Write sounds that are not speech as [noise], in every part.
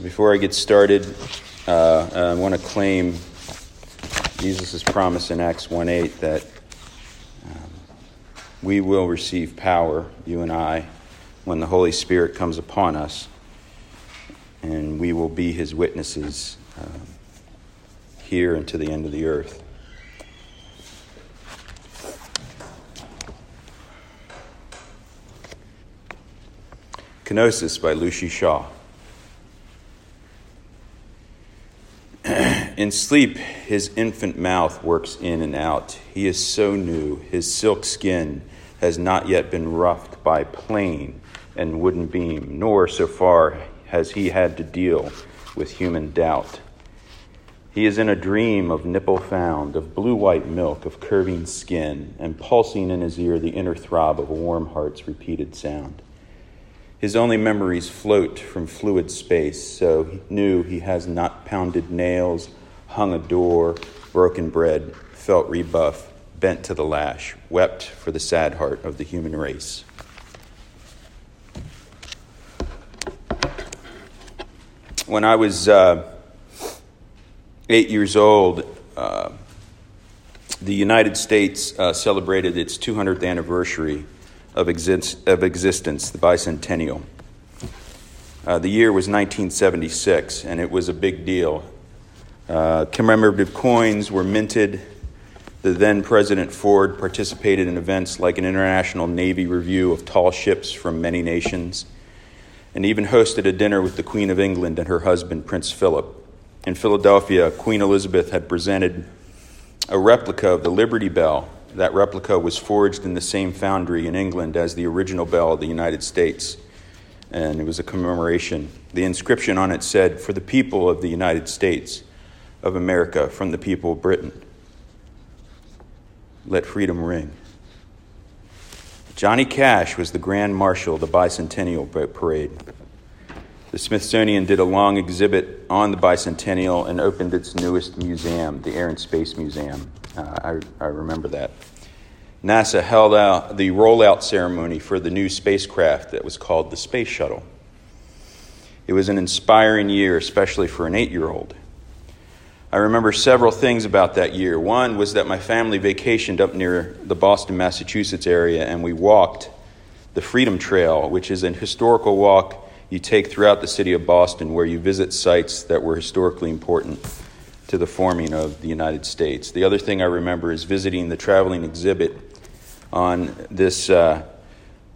So before I get started, uh, I want to claim Jesus' promise in Acts 1 8 that um, we will receive power, you and I, when the Holy Spirit comes upon us, and we will be his witnesses uh, here and to the end of the earth. Kenosis by Luci Shaw. In sleep, his infant mouth works in and out. He is so new, his silk skin has not yet been roughed by plane and wooden beam, nor so far has he had to deal with human doubt. He is in a dream of nipple found, of blue white milk, of curving skin, and pulsing in his ear the inner throb of a warm heart's repeated sound. His only memories float from fluid space, so new he has not pounded nails hung a door, broken bread, felt rebuff, bent to the lash, wept for the sad heart of the human race. When I was uh, eight years old, uh, the United States uh, celebrated its 200th anniversary of, exist- of existence, the bicentennial. Uh, the year was 1976, and it was a big deal. Uh, commemorative coins were minted. The then President Ford participated in events like an international Navy review of tall ships from many nations, and even hosted a dinner with the Queen of England and her husband, Prince Philip. In Philadelphia, Queen Elizabeth had presented a replica of the Liberty Bell. That replica was forged in the same foundry in England as the original bell of the United States, and it was a commemoration. The inscription on it said, For the people of the United States of America from the people of Britain. Let freedom ring. Johnny Cash was the Grand Marshal of the Bicentennial Boat Parade. The Smithsonian did a long exhibit on the bicentennial and opened its newest museum, the Air and Space Museum. Uh, I, I remember that. NASA held out the rollout ceremony for the new spacecraft that was called the Space Shuttle. It was an inspiring year, especially for an eight year old. I remember several things about that year. One was that my family vacationed up near the Boston, Massachusetts area, and we walked the Freedom Trail, which is an historical walk you take throughout the city of Boston where you visit sites that were historically important to the forming of the United States. The other thing I remember is visiting the traveling exhibit on this uh,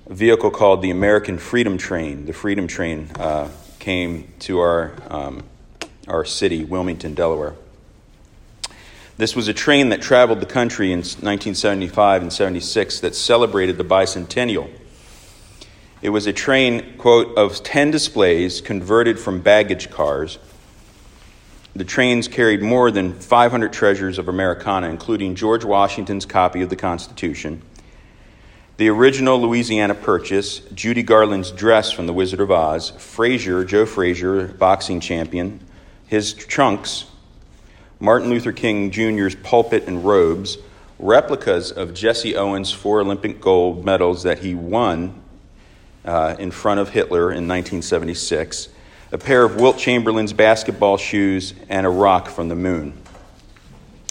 vehicle called the American Freedom Train. The Freedom Train uh, came to our, um, our city, Wilmington, Delaware. This was a train that traveled the country in 1975 and 76 that celebrated the bicentennial. It was a train, quote, of 10 displays converted from baggage cars. The trains carried more than 500 treasures of Americana, including George Washington's copy of the Constitution, the original Louisiana Purchase, Judy Garland's dress from The Wizard of Oz, Frazier, Joe Frazier, boxing champion, his trunks, Martin Luther King Jr.'s pulpit and robes, replicas of Jesse Owens' four Olympic gold medals that he won uh, in front of Hitler in 1976, a pair of Wilt Chamberlain's basketball shoes, and a rock from the moon.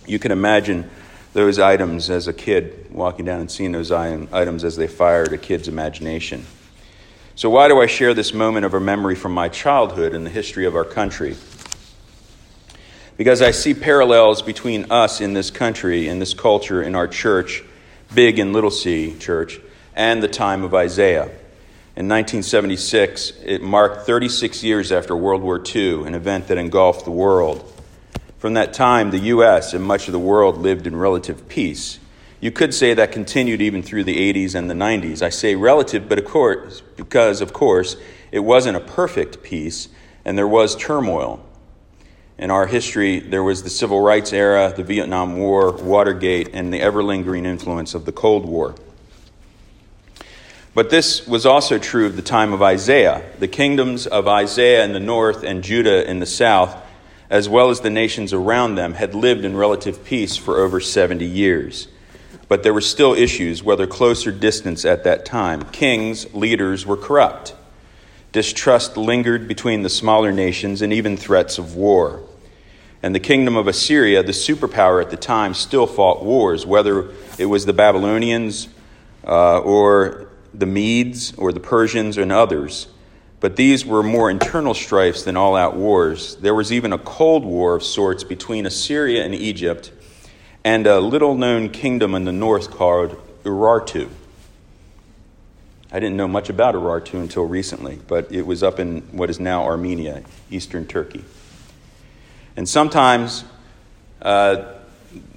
You can imagine those items as a kid walking down and seeing those items as they fired a kid's imagination. So, why do I share this moment of a memory from my childhood and the history of our country? Because I see parallels between us in this country, in this culture, in our church, big and little c church, and the time of Isaiah. In 1976, it marked 36 years after World War II, an event that engulfed the world. From that time, the U.S. and much of the world lived in relative peace. You could say that continued even through the 80s and the 90s. I say relative, but of course, because, of course, it wasn't a perfect peace, and there was turmoil in our history, there was the civil rights era, the Vietnam War, Watergate, and the ever lingering influence of the Cold War. But this was also true of the time of Isaiah. The kingdoms of Isaiah in the north and Judah in the south, as well as the nations around them, had lived in relative peace for over 70 years. But there were still issues, whether close or at that time. Kings, leaders were corrupt. Distrust lingered between the smaller nations and even threats of war. And the kingdom of Assyria, the superpower at the time, still fought wars, whether it was the Babylonians uh, or the Medes or the Persians and others. But these were more internal strifes than all out wars. There was even a cold war of sorts between Assyria and Egypt and a little known kingdom in the north called Urartu. I didn't know much about Urartu until recently, but it was up in what is now Armenia, eastern Turkey. And sometimes uh,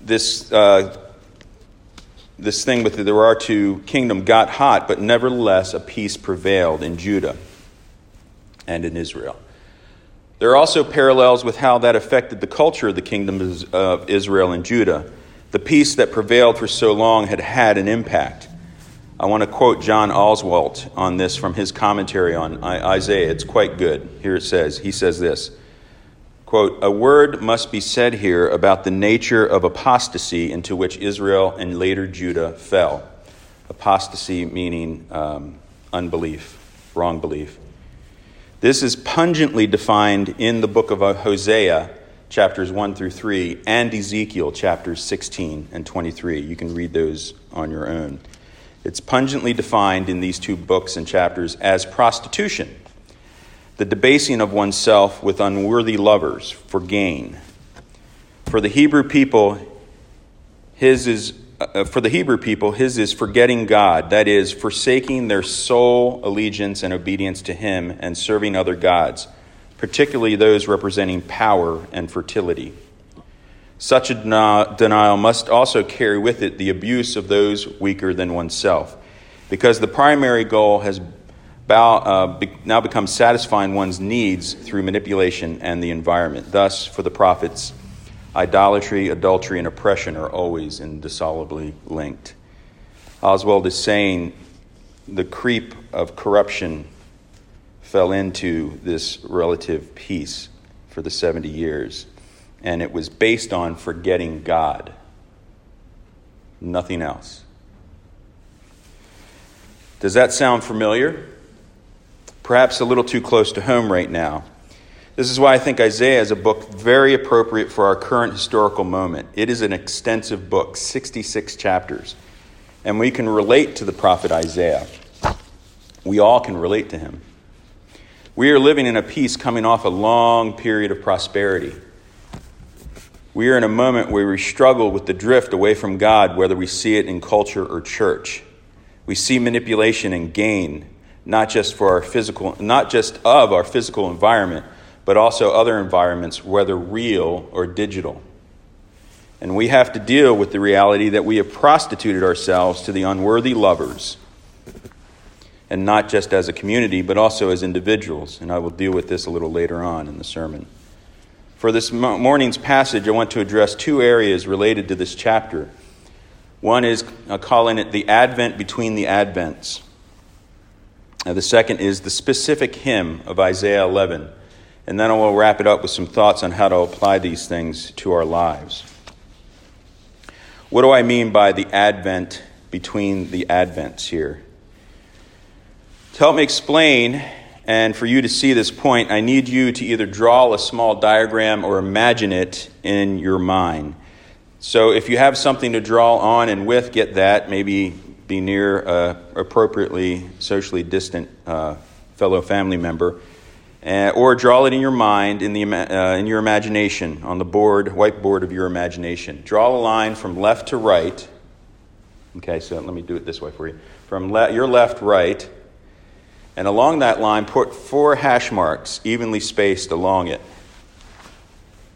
this, uh, this thing with the Urartu kingdom got hot, but nevertheless a peace prevailed in Judah and in Israel. There are also parallels with how that affected the culture of the kingdoms of Israel and Judah. The peace that prevailed for so long had had an impact. I want to quote John Oswalt on this from his commentary on Isaiah. It's quite good. Here it says, he says this quote, A word must be said here about the nature of apostasy into which Israel and later Judah fell. Apostasy meaning um, unbelief, wrong belief. This is pungently defined in the book of Hosea, chapters 1 through 3, and Ezekiel, chapters 16 and 23. You can read those on your own. It's pungently defined in these two books and chapters as prostitution, the debasing of oneself with unworthy lovers for gain. For the Hebrew people, his is uh, for the Hebrew people, his is forgetting God, that is, forsaking their sole allegiance and obedience to him and serving other gods, particularly those representing power and fertility. Such a denial must also carry with it the abuse of those weaker than oneself, because the primary goal has bow, uh, be, now become satisfying one's needs through manipulation and the environment. Thus, for the prophets, idolatry, adultery, and oppression are always indissolubly linked. Oswalt is saying the creep of corruption fell into this relative peace for the 70 years and it was based on forgetting God. Nothing else. Does that sound familiar? Perhaps a little too close to home right now. This is why I think Isaiah is a book very appropriate for our current historical moment. It is an extensive book, 66 chapters, and we can relate to the prophet Isaiah. We all can relate to him. We are living in a peace coming off a long period of prosperity. We are in a moment where we struggle with the drift away from God, whether we see it in culture or church. We see manipulation and gain, not just for our physical, not just of our physical environment, but also other environments, whether real or digital. And we have to deal with the reality that we have prostituted ourselves to the unworthy lovers, and not just as a community, but also as individuals. And I will deal with this a little later on in the sermon. For this morning's passage, I want to address two areas related to this chapter. One is uh, calling it the Advent between the Advents. Uh, the second is the specific him of Isaiah 11. And then I will wrap it up with some thoughts on how to apply these things to our lives. What do I mean by the Advent between the Advents here? To help me explain and for you to see this point, I need you to either draw a small diagram or imagine it in your mind. So if you have something to draw on and with, get that. Maybe be near a appropriately socially distant uh, fellow family member. Uh, or draw it in your mind, in, the, uh, in your imagination, on the board, whiteboard of your imagination. Draw a line from left to right. Okay, so let me do it this way for you. From le- your left, right, and along that line, put four hash marks evenly spaced along it.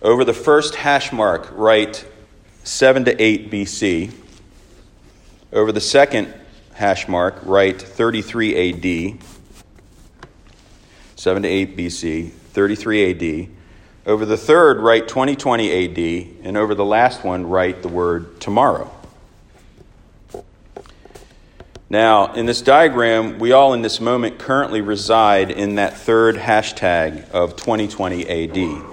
Over the first hash mark, write 7 to 8 BC. Over the second hash mark, write 33 AD. 7 to 8 BC, 33 AD. Over the third, write 2020 AD. And over the last one, write the word tomorrow. Now, in this diagram, we all in this moment currently reside in that third hashtag of 2020 AD.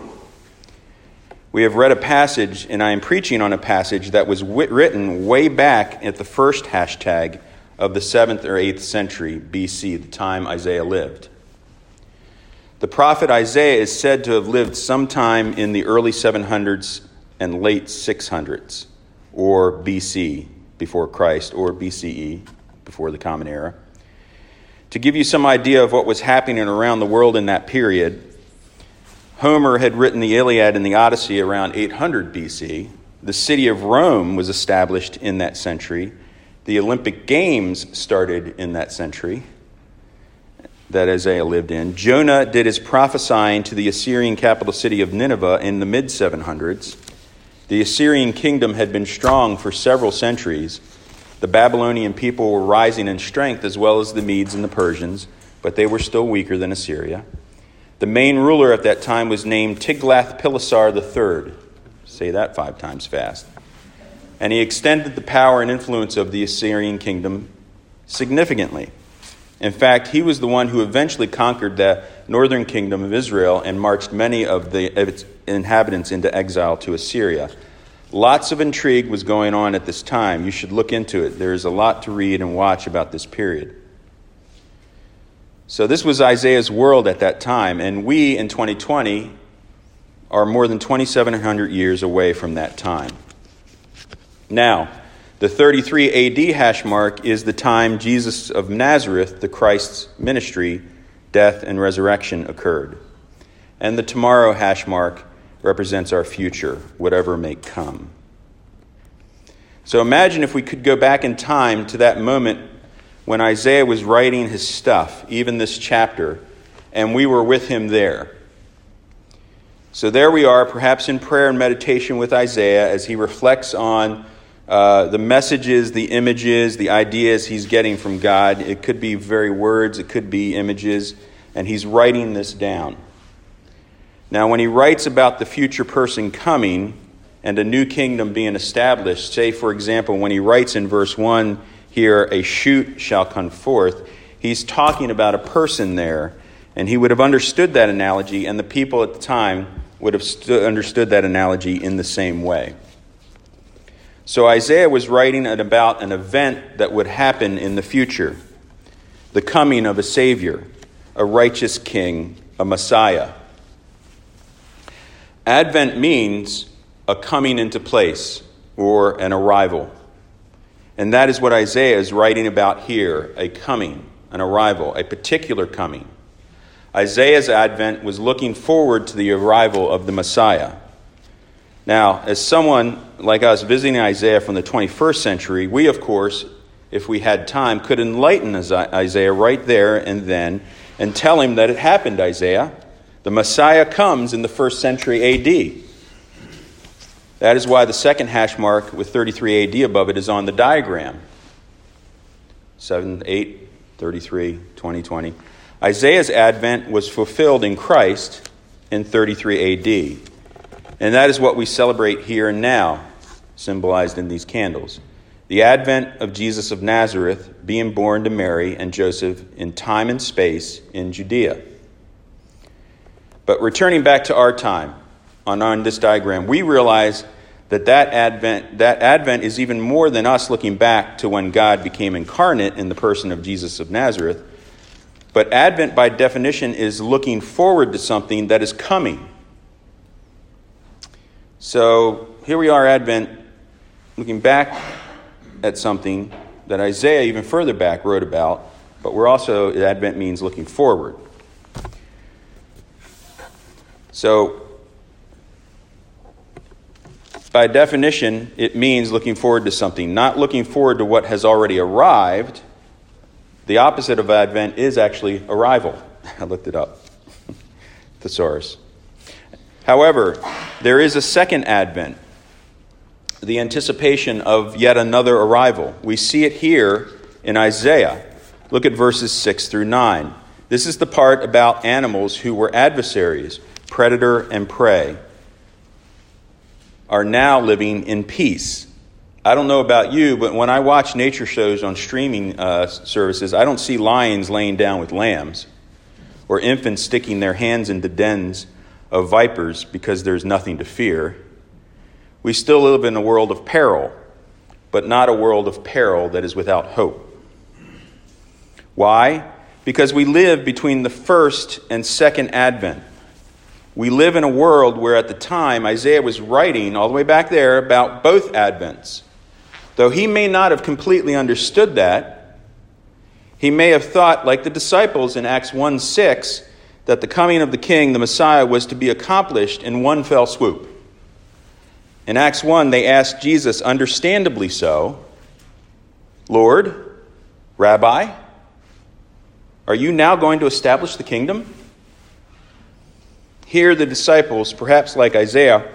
We have read a passage, and I am preaching on a passage that was written way back at the first hashtag of the 7th or 8th century BC, the time Isaiah lived. The prophet Isaiah is said to have lived sometime in the early 700s and late 600s, or BC, before Christ, or BCE, before the Common Era. To give you some idea of what was happening around the world in that period, Homer had written the Iliad and the Odyssey around 800 BC. The city of Rome was established in that century. The Olympic Games started in that century that Isaiah lived in. Jonah did his prophesying to the Assyrian capital city of Nineveh in the mid 700s. The Assyrian kingdom had been strong for several centuries. The Babylonian people were rising in strength as well as the Medes and the Persians, but they were still weaker than Assyria. The main ruler at that time was named Tiglath-Pileser III. Say that five times fast. And he extended the power and influence of the Assyrian kingdom significantly. In fact, he was the one who eventually conquered the northern kingdom of Israel and marched many of, the, of its inhabitants into exile to Assyria. Lots of intrigue was going on at this time. You should look into it. There is a lot to read and watch about this period. So, this was Isaiah's world at that time, and we in 2020 are more than 2,700 years away from that time. Now, the 33 AD hash mark is the time Jesus of Nazareth, the Christ's ministry, death, and resurrection occurred. And the tomorrow hash mark represents our future, whatever may come. So imagine if we could go back in time to that moment when Isaiah was writing his stuff, even this chapter, and we were with him there. So there we are, perhaps in prayer and meditation with Isaiah as he reflects on uh, the messages, the images, the ideas he's getting from God. It could be very words, it could be images, and he's writing this down. Now, when he writes about the future person coming and a new kingdom being established, say, for example, when he writes in verse 1 here, a shoot shall come forth, he's talking about a person there, and he would have understood that analogy, and the people at the time would have stu- understood that analogy in the same way. So Isaiah was writing about an event that would happen in the future the coming of a Savior, a righteous King, a Messiah. Advent means a coming into place or an arrival. And that is what Isaiah is writing about here a coming, an arrival, a particular coming. Isaiah's advent was looking forward to the arrival of the Messiah. Now, as someone like us visiting Isaiah from the 21st century, we, of course, if we had time, could enlighten Isaiah right there and then and tell him that it happened, Isaiah. The Messiah comes in the first century AD. That is why the second hash mark with 33 AD above it is on the diagram 7, 8, 33, 2020. Isaiah's advent was fulfilled in Christ in 33 AD. And that is what we celebrate here and now, symbolized in these candles. The advent of Jesus of Nazareth being born to Mary and Joseph in time and space in Judea. But returning back to our time, on, on this diagram, we realize that that advent, that advent is even more than us looking back to when God became incarnate in the person of Jesus of Nazareth. But advent, by definition, is looking forward to something that is coming. So here we are, Advent, looking back at something that Isaiah, even further back, wrote about, but we're also, Advent means looking forward. So, by definition, it means looking forward to something, not looking forward to what has already arrived. The opposite of Advent is actually arrival. [laughs] I looked it up. [laughs] Thesaurus. However, there is a second advent, the anticipation of yet another arrival. We see it here in Isaiah. Look at verses 6 through 9. This is the part about animals who were adversaries, predator and prey, are now living in peace. I don't know about you, but when I watch nature shows on streaming uh, services, I don't see lions laying down with lambs or infants sticking their hands into dens of vipers because there's nothing to fear. We still live in a world of peril, but not a world of peril that is without hope. Why? because we live between the first and second advent. We live in a world where at the time Isaiah was writing, all the way back there, about both advents. Though he may not have completely understood that, he may have thought, like the disciples in Acts 1 6, that the coming of the king, the Messiah, was to be accomplished in one fell swoop. In Acts 1, they asked Jesus, understandably so, Lord, Rabbi, are you now going to establish the kingdom? Here, the disciples, perhaps like Isaiah,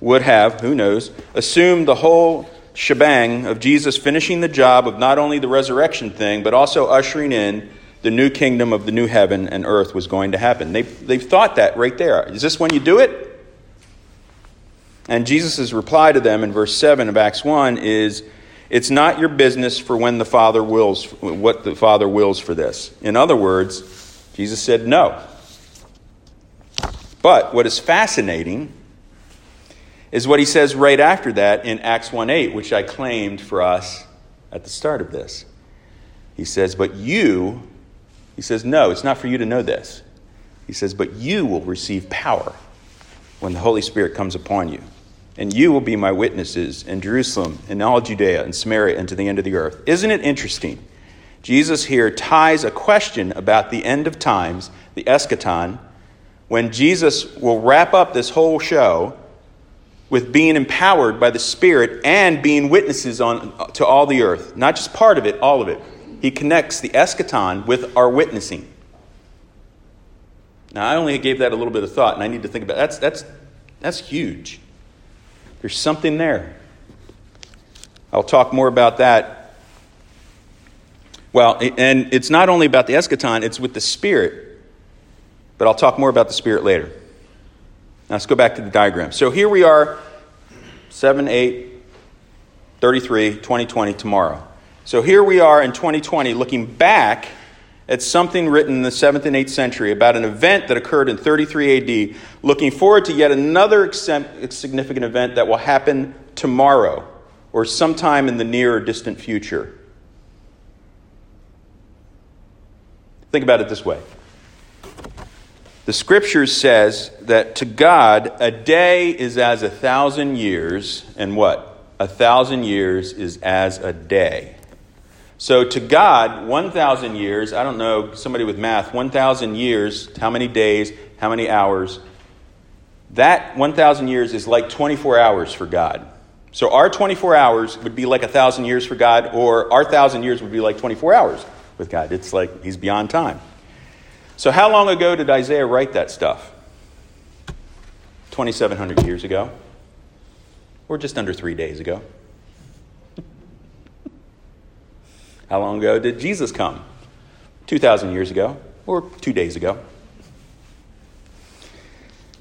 would have, who knows, assumed the whole shebang of Jesus finishing the job of not only the resurrection thing, but also ushering in the new kingdom of the new heaven and earth was going to happen. They, they've thought that right there. Is this when you do it? And Jesus' reply to them in verse 7 of Acts 1 is, It's not your business for when the Father wills, what the Father wills for this. In other words, Jesus said no. But what is fascinating is what he says right after that in Acts 1 8, which I claimed for us at the start of this. He says, But you, he says, No, it's not for you to know this. He says, But you will receive power when the Holy Spirit comes upon you. And you will be my witnesses in Jerusalem, in all Judea and Samaria, and to the end of the earth. Isn't it interesting? Jesus here ties a question about the end of times, the eschaton, when Jesus will wrap up this whole show with being empowered by the Spirit and being witnesses on, to all the earth. Not just part of it, all of it. He connects the eschaton with our witnessing. Now, I only gave that a little bit of thought, and I need to think about that's that's that's huge. There's something there. I'll talk more about that. Well, and it's not only about the eschaton, it's with the Spirit. But I'll talk more about the Spirit later. Now let's go back to the diagram. So here we are, 7, 8, 33, 2020, tomorrow. So here we are in 2020 looking back at something written in the 7th and 8th century about an event that occurred in 33 AD, looking forward to yet another significant event that will happen tomorrow or sometime in the near or distant future. Think about it this way. The scripture says that to God, a day is as a thousand years, and what? A thousand years is as a day. So to God, 1,000 years, I don't know, somebody with math, 1,000 years, how many days, how many hours? That 1,000 years is like 24 hours for God. So our 24 hours would be like 1,000 years for God, or our 1,000 years would be like 24 hours with God. It's like He's beyond time. So how long ago did Isaiah write that stuff? 2,700 years ago, or just under three days ago. How long ago did Jesus come? 2,000 years ago, or two days ago.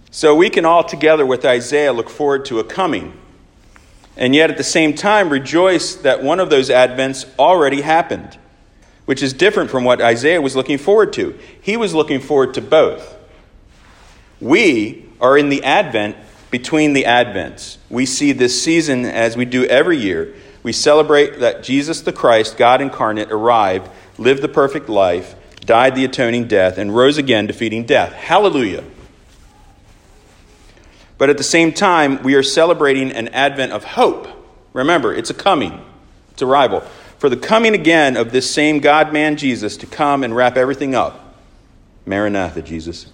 So we can all together with Isaiah look forward to a coming, and yet at the same time rejoice that one of those advents already happened, which is different from what Isaiah was looking forward to. He was looking forward to both. We are in the advent between the advents. We see this season as we do every year we celebrate that Jesus the Christ, God incarnate, arrived, lived the perfect life, died the atoning death, and rose again, defeating death. Hallelujah. But at the same time, we are celebrating an advent of hope. Remember, it's a coming, it's arrival. For the coming again of this same God man Jesus to come and wrap everything up. Maranatha, Jesus.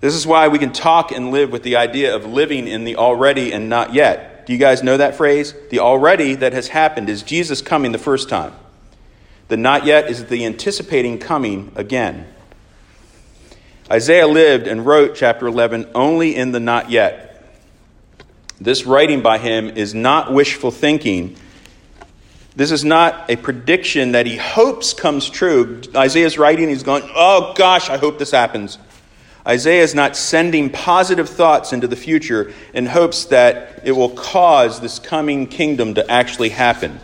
This is why we can talk and live with the idea of living in the already and not yet. Do you guys know that phrase? The already that has happened is Jesus coming the first time. The not yet is the anticipating coming again. Isaiah lived and wrote chapter 11 only in the not yet. This writing by him is not wishful thinking. This is not a prediction that he hopes comes true. Isaiah's writing, he's going, Oh gosh, I hope this happens. Isaiah is not sending positive thoughts into the future in hopes that it will cause this coming kingdom to actually happen.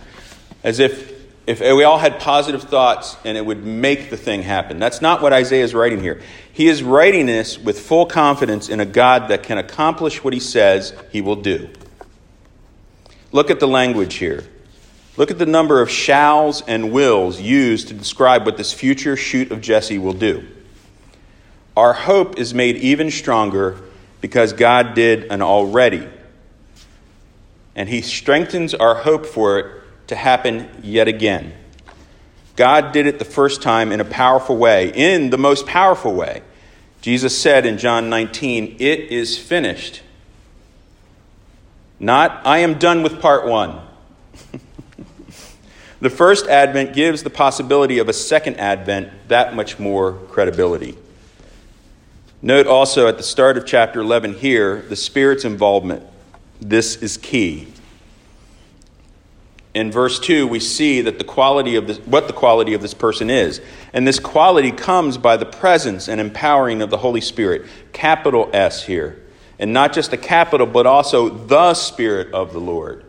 As if, if we all had positive thoughts and it would make the thing happen. That's not what Isaiah is writing here. He is writing this with full confidence in a God that can accomplish what he says he will do. Look at the language here. Look at the number of shalls and wills used to describe what this future shoot of Jesse will do. Our hope is made even stronger because God did an already. And He strengthens our hope for it to happen yet again. God did it the first time in a powerful way, in the most powerful way. Jesus said in John 19, It is finished. Not, I am done with part one. [laughs] the first advent gives the possibility of a second advent that much more credibility. Note also at the start of chapter 11 here the Spirit's involvement. This is key. In verse 2, we see that the quality of this, what the quality of this person is. And this quality comes by the presence and empowering of the Holy Spirit. Capital S here. And not just a capital, but also the Spirit of the Lord.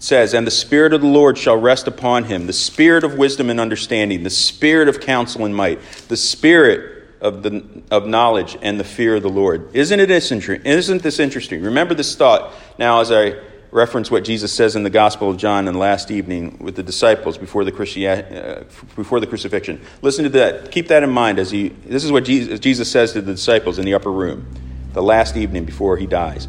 It says, And the Spirit of the Lord shall rest upon him, the Spirit of wisdom and understanding, the Spirit of counsel and might, the Spirit of, the, of knowledge and the fear of the Lord. Isn't, it isn't this interesting? Remember this thought now as I reference what Jesus says in the Gospel of John and last evening with the disciples before the, uh, before the crucifixion. Listen to that. Keep that in mind as he, this is what Jesus, Jesus says to the disciples in the upper room, the last evening before he dies.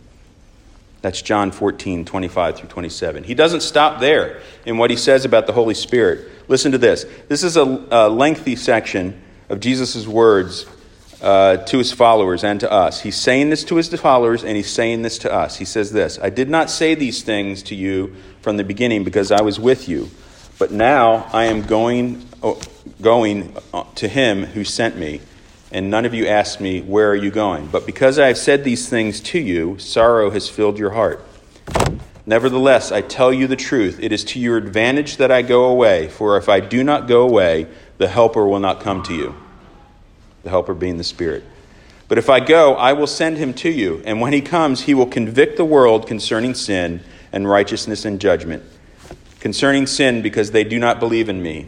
That's John 14, 25 through 27. He doesn't stop there in what he says about the Holy Spirit. Listen to this. This is a, a lengthy section of Jesus' words uh, to his followers and to us. He's saying this to his followers and he's saying this to us. He says this I did not say these things to you from the beginning because I was with you, but now I am going, oh, going uh, to him who sent me. And none of you asked me, Where are you going? But because I have said these things to you, sorrow has filled your heart. Nevertheless, I tell you the truth. It is to your advantage that I go away, for if I do not go away, the Helper will not come to you the helper being the Spirit. But if I go, I will send him to you, and when he comes, he will convict the world concerning sin and righteousness and judgment. Concerning sin, because they do not believe in me.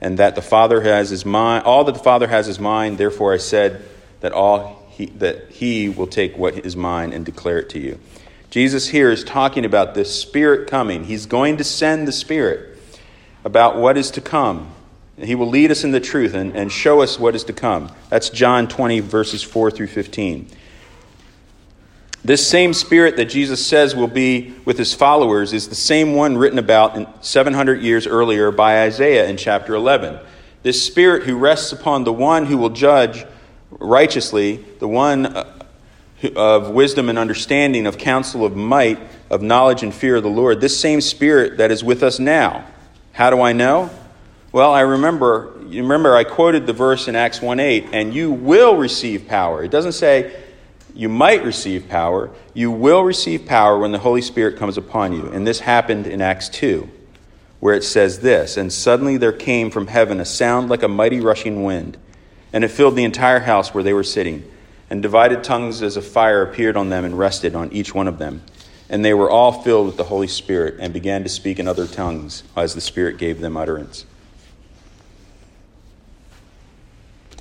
and that the Father has his mind, all that the Father has is mine. Therefore I said that all he, that he will take what is mine and declare it to you. Jesus here is talking about the Spirit coming. He's going to send the Spirit about what is to come. He will lead us in the truth and, and show us what is to come. That's John 20, verses 4 through 15. This same spirit that Jesus says will be with his followers is the same one written about 700 years earlier by Isaiah in chapter 11. This spirit who rests upon the one who will judge righteously, the one uh, of wisdom and understanding, of counsel, of might, of knowledge and fear of the Lord, this same spirit that is with us now. How do I know? Well, I remember, you remember I quoted the verse in Acts 1 8, and you will receive power. It doesn't say you might receive power. You will receive power when the Holy Spirit comes upon you. And this happened in Acts 2, where it says this And suddenly there came from heaven a sound like a mighty rushing wind, and it filled the entire house where they were sitting. And divided tongues as a fire appeared on them and rested on each one of them. And they were all filled with the Holy Spirit and began to speak in other tongues as the Spirit gave them utterance.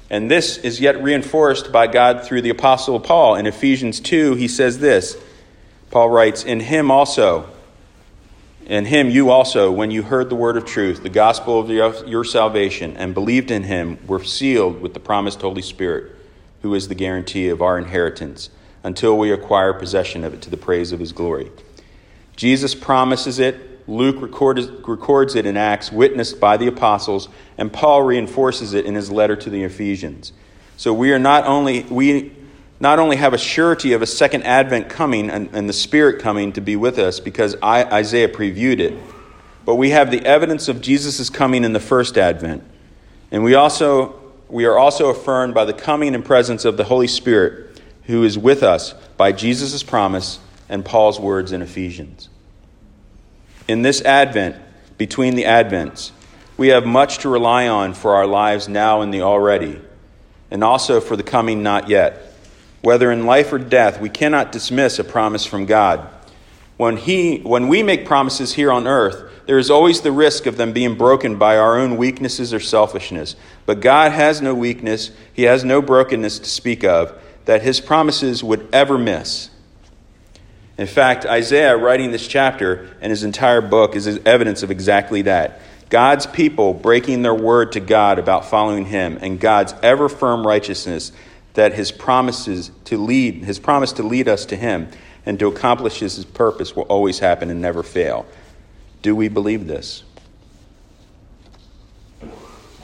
And this is yet reinforced by God through the Apostle Paul. In Ephesians 2, he says this Paul writes, In him also, in him you also, when you heard the word of truth, the gospel of your, your salvation, and believed in him, were sealed with the promised Holy Spirit, who is the guarantee of our inheritance, until we acquire possession of it to the praise of his glory. Jesus promises it Luke records it in Acts, witnessed by the apostles, and Paul reinforces it in his letter to the Ephesians. So we are not only we not only have a surety of a second advent coming and, and the Spirit coming to be with us because I, Isaiah previewed it, but we have the evidence of Jesus' coming in the first advent. And we also we are also affirmed by the coming and presence of the Holy Spirit who is with us by Jesus' promise and Paul's words in Ephesians. In this advent, between the advents, we have much to rely on for our lives now and the already, and also for the coming not yet. Whether in life or death, we cannot dismiss a promise from God. When, he, when we make promises here on earth, there is always the risk of them being broken by our own weaknesses or selfishness. But God has no weakness, He has no brokenness to speak of that His promises would ever miss. In fact, Isaiah, writing this chapter and his entire book, is evidence of exactly that. God's people breaking their word to God about following Him, and God's ever firm righteousness that His promises to lead, His promise to lead us to Him and to accomplish His purpose will always happen and never fail. Do we believe this?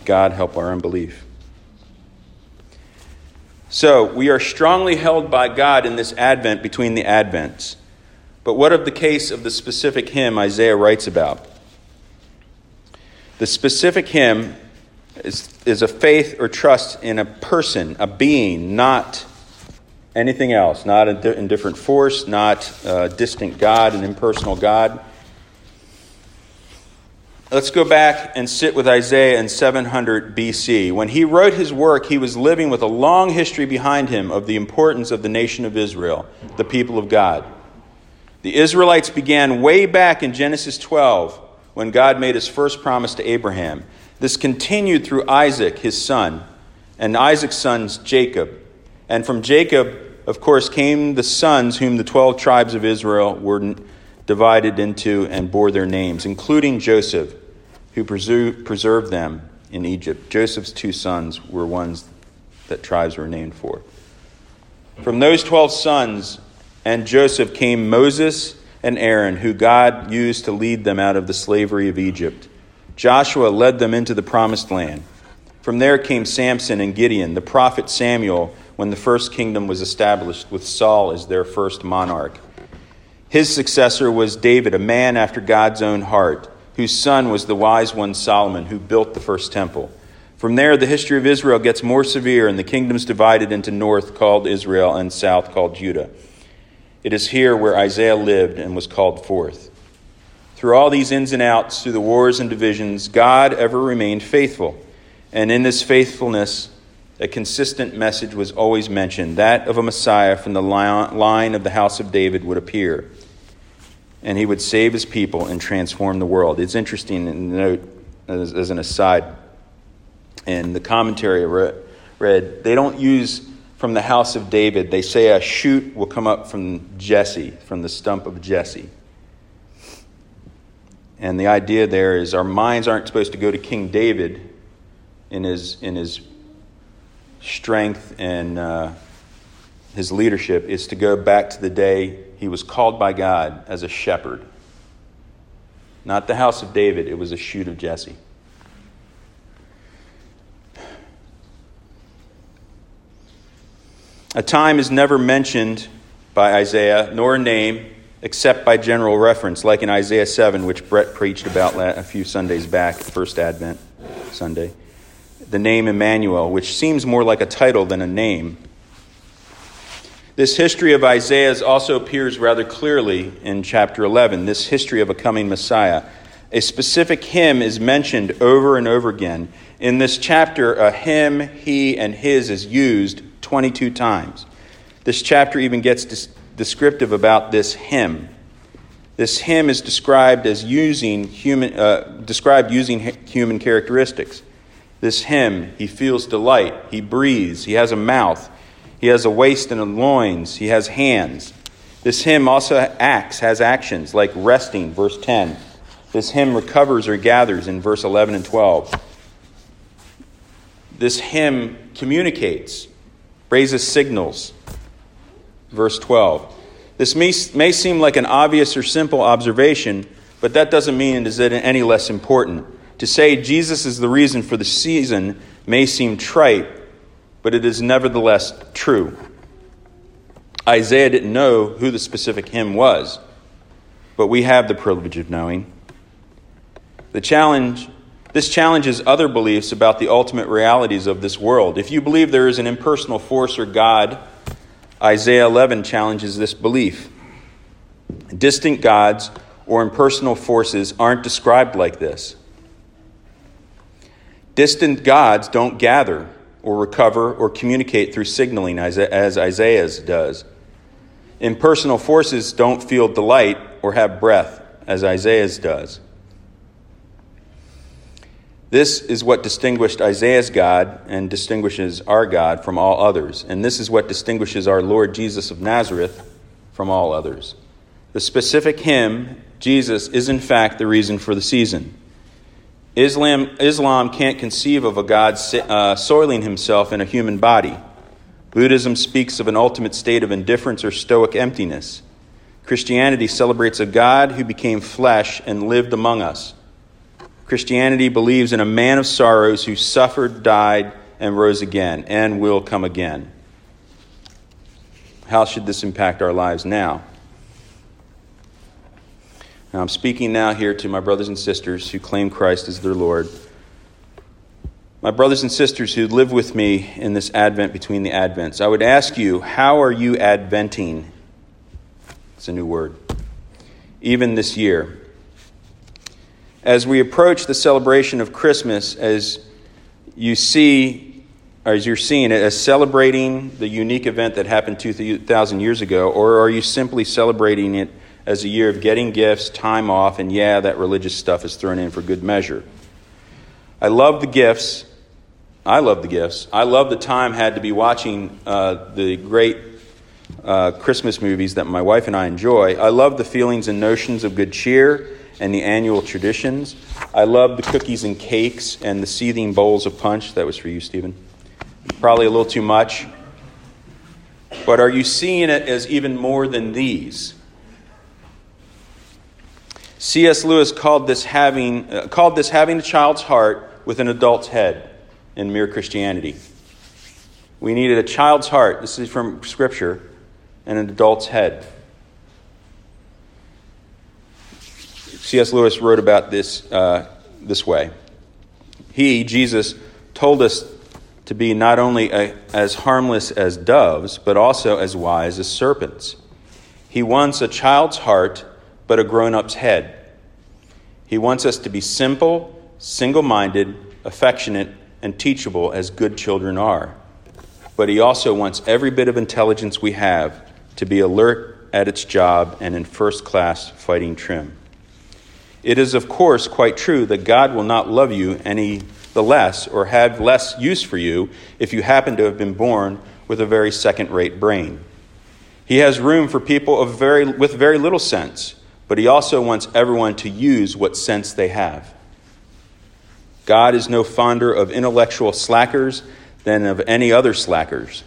God help our unbelief. So, we are strongly held by God in this Advent between the Advents. But what of the case of the specific him Isaiah writes about? The specific him is, is a faith or trust in a person, a being, not anything else, not a indifferent force, not a distant God, an impersonal God. Let's go back and sit with Isaiah in 700 BC. When he wrote his work, he was living with a long history behind him of the importance of the nation of Israel, the people of God. The Israelites began way back in Genesis 12 when God made his first promise to Abraham. This continued through Isaac, his son, and Isaac's sons, Jacob. And from Jacob, of course, came the sons whom the 12 tribes of Israel were divided into and bore their names, including Joseph, who preserved them in Egypt. Joseph's two sons were ones that tribes were named for. From those 12 sons and Joseph came Moses and Aaron, who God used to lead them out of the slavery of Egypt. Joshua led them into the promised land. From there came Samson and Gideon, the prophet Samuel, when the first kingdom was established, with Saul as their first monarch. His successor was David, a man after God's own heart, whose son was the wise one Solomon, who built the first temple. From there, the history of Israel gets more severe, and the kingdoms divided into north called Israel and south called Judah. It is here where Isaiah lived and was called forth. Through all these ins and outs, through the wars and divisions, God ever remained faithful. And in this faithfulness, a consistent message was always mentioned that of a Messiah from the line of the house of David would appear and he would save his people and transform the world. It's interesting to note, as, as an aside, in the commentary I read, read, they don't use from the house of David, they say a shoot will come up from Jesse, from the stump of Jesse. And the idea there is our minds aren't supposed to go to King David in his, in his strength and uh, his leadership, is to go back to the day he was called by God as a shepherd. Not the house of David, it was a shoot of Jesse. A time is never mentioned by Isaiah, nor a name, except by general reference, like in Isaiah 7, which Brett preached about a few Sundays back, first Advent Sunday. The name Emmanuel, which seems more like a title than a name, this history of Isaiah's also appears rather clearly in chapter 11, this history of a coming Messiah. A specific him is mentioned over and over again. In this chapter, a him, he, and his is used 22 times. This chapter even gets descriptive about this him. This him is described as using human, uh, described using human characteristics. This him, he feels delight, he breathes, he has a mouth, he has a waist and a loins. He has hands. This him also acts, has actions like resting, verse 10. This him recovers or gathers in verse 11 and 12. This him communicates, raises signals, verse 12. This may, may seem like an obvious or simple observation, but that doesn't mean it is any less important. To say Jesus is the reason for the season may seem trite, but it is nevertheless true. Isaiah didn't know who the specific him was, but we have the privilege of knowing. The challenge this challenges other beliefs about the ultimate realities of this world. If you believe there is an impersonal force or God, Isaiah 11 challenges this belief. Distant gods or impersonal forces aren't described like this. Distant gods don't gather or recover or communicate through signaling as, Isaiah's does. Impersonal forces don't feel delight or have breath as Isaiah's does. This is what distinguished Isaiah's God and distinguishes our God from all others. And this is what distinguishes our Lord Jesus of Nazareth from all others. The specific him, Jesus, is in fact the reason for the season. Islam, Islam can't conceive of a God uh, soiling himself in a human body. Buddhism speaks of an ultimate state of indifference or stoic emptiness. Christianity celebrates a God who became flesh and lived among us. Christianity believes in a man of sorrows who suffered, died, and rose again, and will come again. How should this impact our lives now? Now, I'm speaking now here to my brothers and sisters who claim Christ as their Lord. My brothers and sisters who live with me in this Advent between the Advents, I would ask you, how are you Adventing? It's a new word. Even this year as we approach the celebration of Christmas, as you see, or as you're seeing it, as celebrating the unique event that happened 2,000 years ago, or are you simply celebrating it as a year of getting gifts, time off, and yeah, that religious stuff is thrown in for good measure? I love the gifts. I love the gifts. I love the time had to be watching uh, the great uh, Christmas movies that my wife and I enjoy. I love the feelings and notions of good cheer and the annual traditions. I love the cookies and cakes and the seething bowls of punch. That was for you, Stephen. Probably a little too much. But are you seeing it as even more than these? C.S. Lewis called this having, uh, called this having a child's heart with an adult's head in Mere Christianity. We needed a child's heart, this is from Scripture, and an adult's head. C.S. Lewis wrote about this uh, this way. He, Jesus, told us to be not only a, as harmless as doves, but also as wise as serpents. He wants a child's heart, but a grown up's head. He wants us to be simple, single minded, affectionate, and teachable as good children are. But he also wants every bit of intelligence we have to be alert at its job and in first class fighting trim. It is, of course, quite true that God will not love you any the less or have less use for you if you happen to have been born with a very second rate brain. He has room for people of very, with very little sense, but he also wants everyone to use what sense they have. God is no fonder of intellectual slackers than of any other slackers.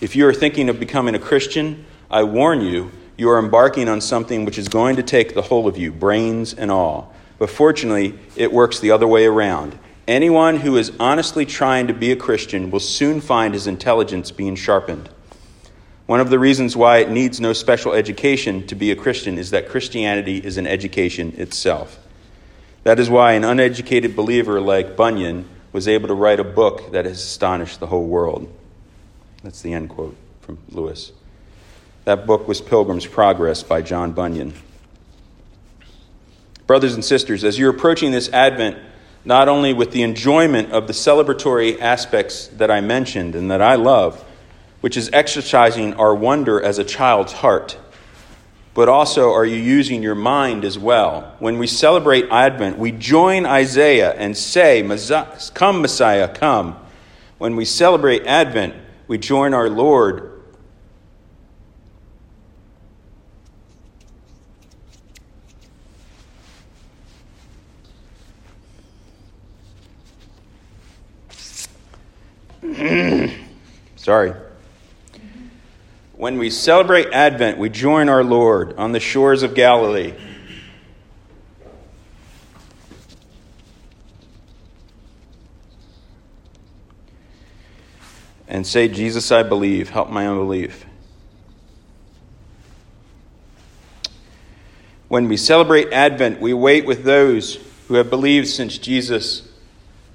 If you are thinking of becoming a Christian, I warn you you are embarking on something which is going to take the whole of you, brains and all. But fortunately, it works the other way around. Anyone who is honestly trying to be a Christian will soon find his intelligence being sharpened. One of the reasons why it needs no special education to be a Christian is that Christianity is an education itself. That is why an uneducated believer like Bunyan was able to write a book that has astonished the whole world. That's the end quote from Lewis. That book was Pilgrim's Progress by John Bunyan. Brothers and sisters, as you're approaching this Advent, not only with the enjoyment of the celebratory aspects that I mentioned and that I love, which is exercising our wonder as a child's heart, but also are you using your mind as well? When we celebrate Advent, we join Isaiah and say, Come, Messiah, come. When we celebrate Advent, we join our Lord Sorry. When we celebrate Advent, we join our Lord on the shores of Galilee. And say, Jesus, I believe, help my unbelief. When we celebrate Advent, we wait with those who have believed since Jesus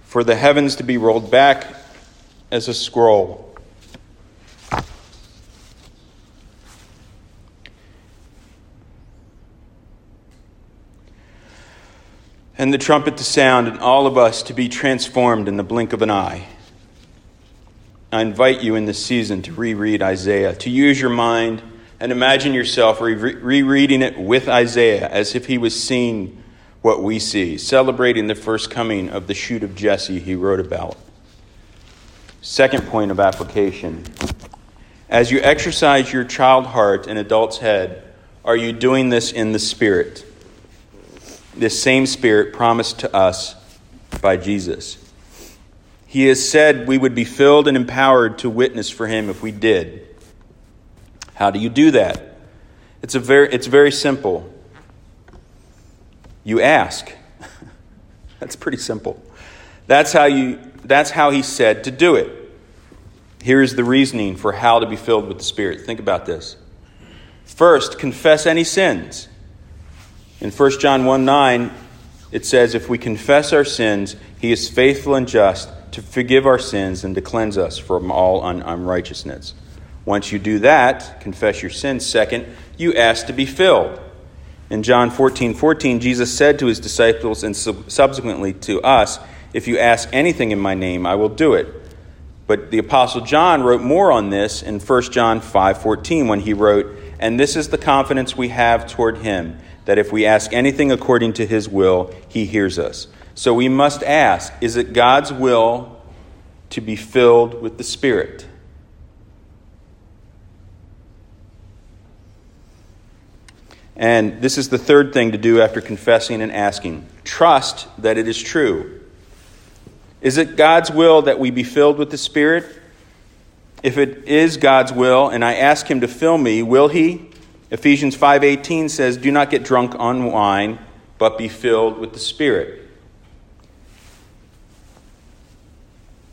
for the heavens to be rolled back as a scroll. And the trumpet to sound, and all of us to be transformed in the blink of an eye. I invite you in this season to reread Isaiah, to use your mind and imagine yourself re- rereading it with Isaiah as if he was seeing what we see, celebrating the first coming of the shoot of Jesse he wrote about. Second point of application as you exercise your child heart and adult's head, are you doing this in the Spirit? This same Spirit promised to us by Jesus. He has said we would be filled and empowered to witness for Him if we did. How do you do that? It's, a very, it's very simple. You ask. [laughs] That's pretty simple. That's how, you, that's how he said to do it. Here's the reasoning for how to be filled with the Spirit. Think about this. First, confess any sins. In 1 John 1 9, it says, If we confess our sins, he is faithful and just to forgive our sins and to cleanse us from all un- unrighteousness. Once you do that, confess your sins. Second, you ask to be filled. In John 14 14, Jesus said to his disciples and subsequently to us, If you ask anything in my name, I will do it. But the Apostle John wrote more on this in 1 John 5 14 when he wrote, And this is the confidence we have toward him, that if we ask anything according to his will, he hears us. So we must ask, Is it God's will to be filled with the Spirit? And this is the third thing to do after confessing and asking trust that it is true. Is it God's will that we be filled with the Spirit? If it is God's will and I ask him to fill me, will he? Ephesians 5:18 says, "Do not get drunk on wine, but be filled with the Spirit."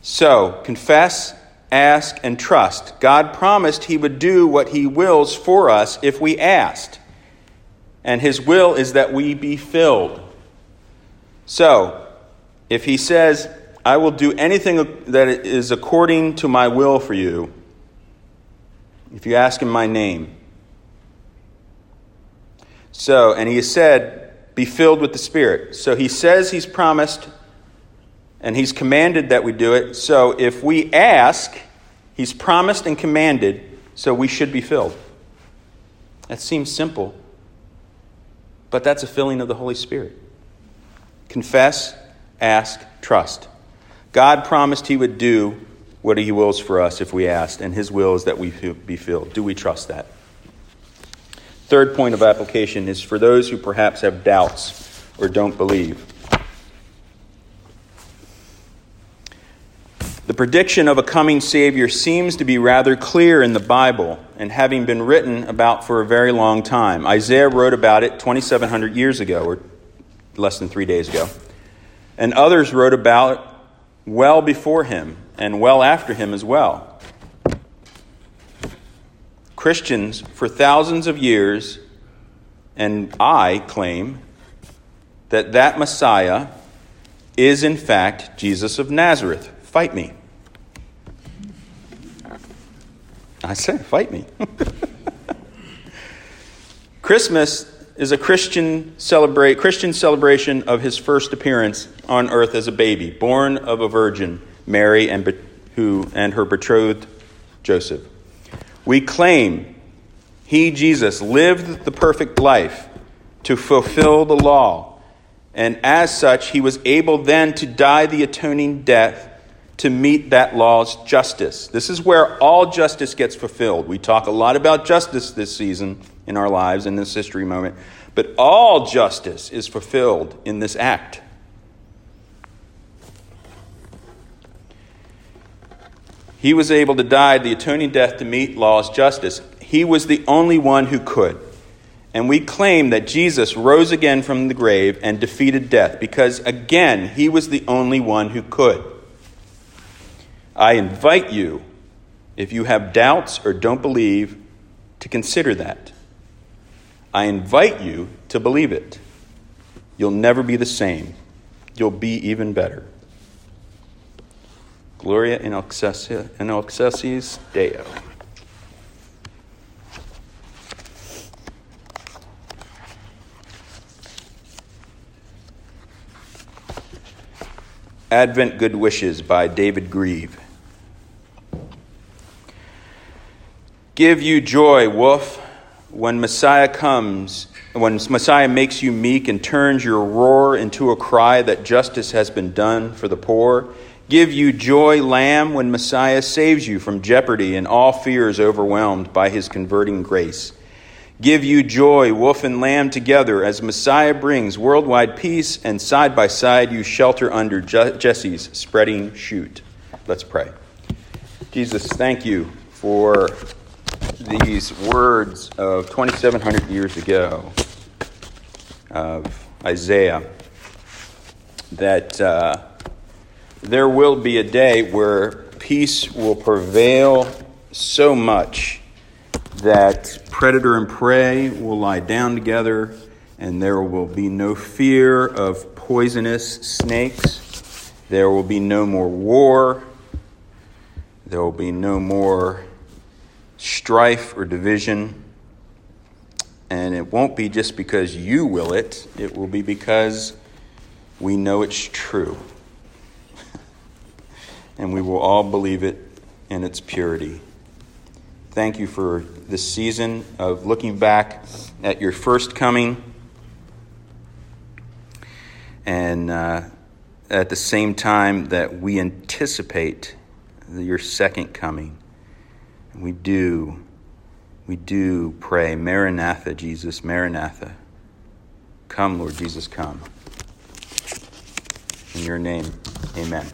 So, confess, ask, and trust. God promised he would do what he wills for us if we asked and his will is that we be filled. So, if he says, I will do anything that is according to my will for you, if you ask in my name. So, and he said, be filled with the Spirit. So he says he's promised and he's commanded that we do it. So if we ask, he's promised and commanded, so we should be filled. That seems simple. But that's a filling of the Holy Spirit. Confess, ask, trust. God promised He would do what He wills for us if we asked, and His will is that we be filled. Do we trust that? Third point of application is for those who perhaps have doubts or don't believe. The prediction of a coming Savior seems to be rather clear in the Bible and having been written about for a very long time. Isaiah wrote about it 2,700 years ago, or less than three days ago. And others wrote about it well before him and well after him as well. Christians, for thousands of years, and I claim that that Messiah is in fact Jesus of Nazareth Fight me. I say, fight me. [laughs] Christmas is a Christian celebrate Christian celebration of his first appearance on earth as a baby, born of a virgin, Mary and who and her betrothed Joseph. We claim he Jesus lived the perfect life to fulfill the law, and as such he was able then to die the atoning death to meet that law's justice. This is where all justice gets fulfilled. We talk a lot about justice this season in our lives in this history moment, but all justice is fulfilled in this act. He was able to die the atoning death to meet law's justice. He was the only one who could. And we claim that Jesus rose again from the grave and defeated death because, again, he was the only one who could. I invite you, if you have doubts or don't believe, to consider that. I invite you to believe it. You'll never be the same. You'll be even better. Gloria in excelsis, in excelsis Deo. Advent Good Wishes by David Grieve. Give you joy, wolf, when Messiah comes, when Messiah makes you meek and turns your roar into a cry that justice has been done for the poor. Give you joy, lamb, when Messiah saves you from jeopardy and all fears overwhelmed by his converting grace. Give you joy, wolf and lamb together, as Messiah brings worldwide peace, and side by side you shelter under Jesse's spreading shoot. Let's pray. Jesus, thank you for these words of 2,700 years ago of Isaiah that uh, there will be a day where peace will prevail so much that predator and prey will lie down together, and there will be no fear of poisonous snakes. There will be no more war. There will be no more strife or division. And it won't be just because you will it, it will be because we know it's true. And we will all believe it in its purity. Thank you for this season of looking back at your first coming and uh, at the same time that we anticipate your second coming. We do, we do pray, Maranatha, Jesus, Maranatha. Come, Lord Jesus, come. In your name, amen.